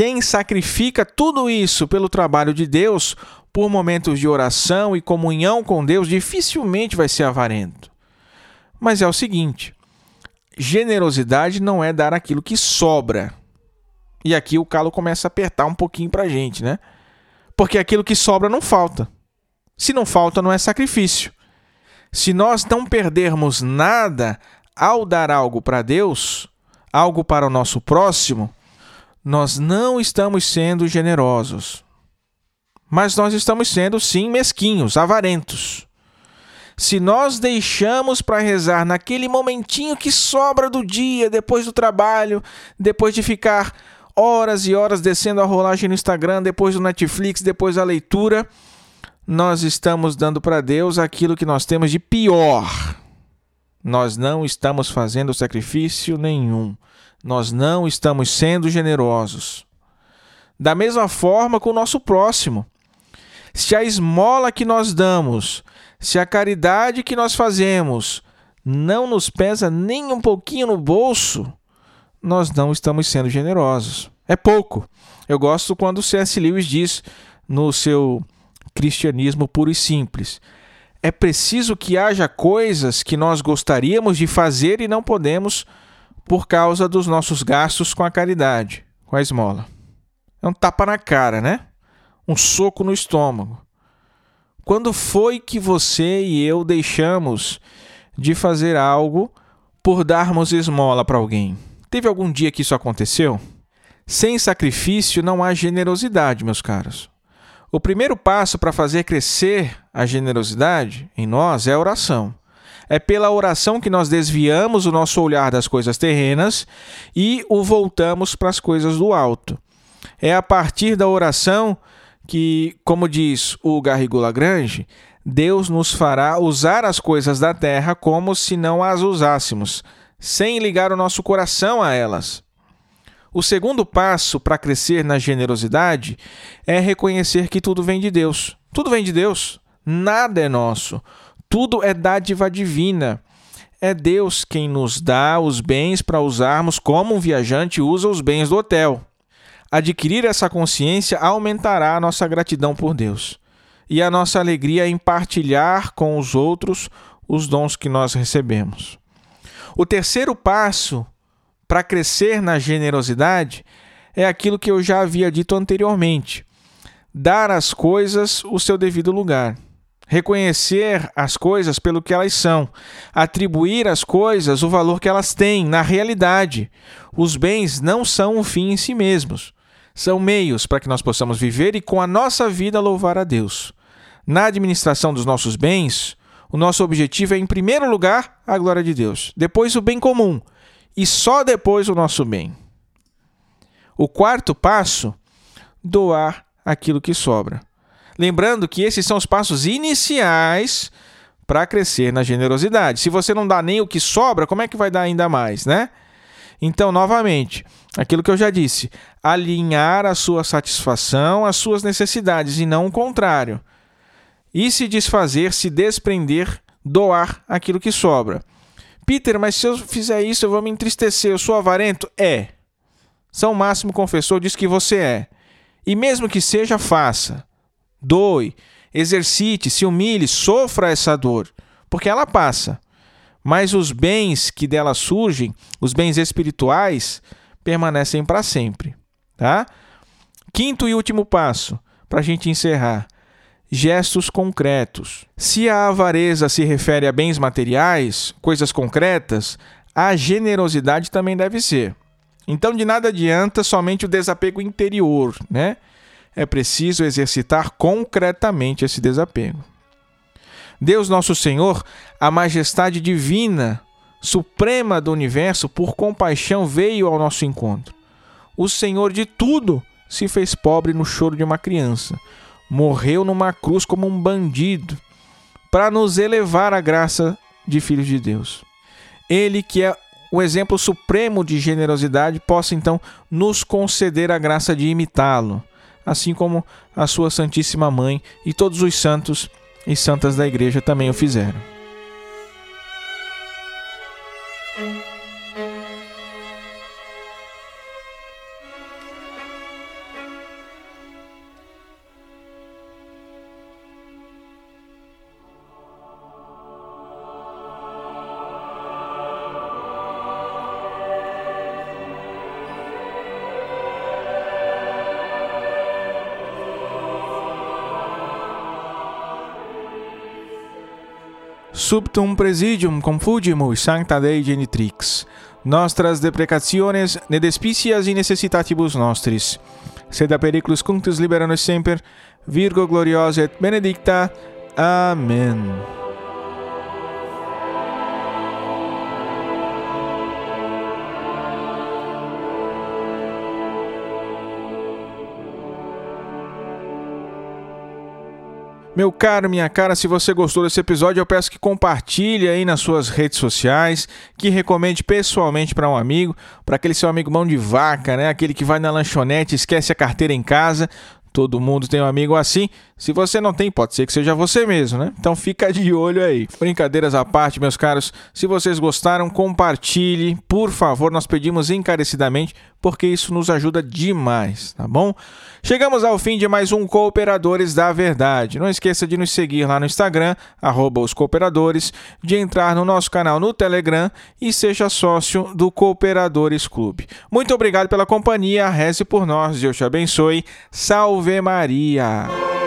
Quem sacrifica tudo isso pelo trabalho de Deus, por momentos de oração e comunhão com Deus, dificilmente vai ser avarento. Mas é o seguinte: generosidade não é dar aquilo que sobra. E aqui o calo começa a apertar um pouquinho pra gente, né? Porque aquilo que sobra não falta. Se não falta, não é sacrifício. Se nós não perdermos nada ao dar algo para Deus, algo para o nosso próximo, nós não estamos sendo generosos. Mas nós estamos sendo, sim, mesquinhos, avarentos. Se nós deixamos para rezar naquele momentinho que sobra do dia, depois do trabalho, depois de ficar horas e horas descendo a rolagem no Instagram, depois do Netflix, depois da leitura, nós estamos dando para Deus aquilo que nós temos de pior. Nós não estamos fazendo sacrifício nenhum. Nós não estamos sendo generosos. Da mesma forma com o nosso próximo. Se a esmola que nós damos, se a caridade que nós fazemos não nos pesa nem um pouquinho no bolso, nós não estamos sendo generosos. É pouco. Eu gosto quando C.S. Lewis diz no seu Cristianismo Puro e Simples: é preciso que haja coisas que nós gostaríamos de fazer e não podemos por causa dos nossos gastos com a caridade, com a esmola. É um tapa na cara, né? Um soco no estômago. Quando foi que você e eu deixamos de fazer algo por darmos esmola para alguém? Teve algum dia que isso aconteceu? Sem sacrifício não há generosidade, meus caros. O primeiro passo para fazer crescer a generosidade em nós é a oração. É pela oração que nós desviamos o nosso olhar das coisas terrenas e o voltamos para as coisas do alto. É a partir da oração que, como diz o Garrigou Lagrange, Deus nos fará usar as coisas da terra como se não as usássemos, sem ligar o nosso coração a elas. O segundo passo para crescer na generosidade é reconhecer que tudo vem de Deus. Tudo vem de Deus, nada é nosso. Tudo é dádiva divina. É Deus quem nos dá os bens para usarmos como um viajante usa os bens do hotel. Adquirir essa consciência aumentará a nossa gratidão por Deus e a nossa alegria em partilhar com os outros os dons que nós recebemos. O terceiro passo para crescer na generosidade é aquilo que eu já havia dito anteriormente: dar às coisas o seu devido lugar. Reconhecer as coisas pelo que elas são, atribuir às coisas o valor que elas têm na realidade. Os bens não são um fim em si mesmos, são meios para que nós possamos viver e com a nossa vida louvar a Deus. Na administração dos nossos bens, o nosso objetivo é, em primeiro lugar, a glória de Deus, depois o bem comum e só depois o nosso bem. O quarto passo, doar aquilo que sobra. Lembrando que esses são os passos iniciais para crescer na generosidade. Se você não dá nem o que sobra, como é que vai dar ainda mais, né? Então, novamente, aquilo que eu já disse, alinhar a sua satisfação às suas necessidades e não o contrário. E se desfazer, se desprender, doar aquilo que sobra. Peter, mas se eu fizer isso eu vou me entristecer, eu sou avarento? É. São Máximo Confessor diz que você é. E mesmo que seja, faça doe, exercite, se humilhe, sofra essa dor, porque ela passa. Mas os bens que dela surgem, os bens espirituais, permanecem para sempre. Tá? Quinto e último passo, para a gente encerrar: gestos concretos. Se a avareza se refere a bens materiais, coisas concretas, a generosidade também deve ser. Então, de nada adianta somente o desapego interior, né? É preciso exercitar concretamente esse desapego. Deus Nosso Senhor, a majestade divina, suprema do universo, por compaixão veio ao nosso encontro. O Senhor de tudo se fez pobre no choro de uma criança. Morreu numa cruz como um bandido, para nos elevar à graça de filhos de Deus. Ele que é o exemplo supremo de generosidade possa então nos conceder a graça de imitá-lo assim como a sua Santíssima Mãe e todos os santos e santas da Igreja também o fizeram. Subtum presidium confugimus sancta Dei genitrix, nostras deprecationes ne despicias in necessitatibus nostris, sed a periculus cunctus libera nos semper, Virgo gloriosa et benedicta. Amen. Meu caro, minha cara, se você gostou desse episódio, eu peço que compartilhe aí nas suas redes sociais, que recomende pessoalmente para um amigo, para aquele seu amigo mão de vaca, né? Aquele que vai na lanchonete, esquece a carteira em casa. Todo mundo tem um amigo assim. Se você não tem, pode ser que seja você mesmo, né? Então fica de olho aí. Brincadeiras à parte, meus caros. Se vocês gostaram, compartilhe, por favor. Nós pedimos encarecidamente, porque isso nos ajuda demais, tá bom? Chegamos ao fim de mais um Cooperadores da Verdade. Não esqueça de nos seguir lá no Instagram, arroba os Cooperadores, de entrar no nosso canal no Telegram e seja sócio do Cooperadores Clube. Muito obrigado pela companhia, reze por nós, Deus te abençoe. Salve Maria!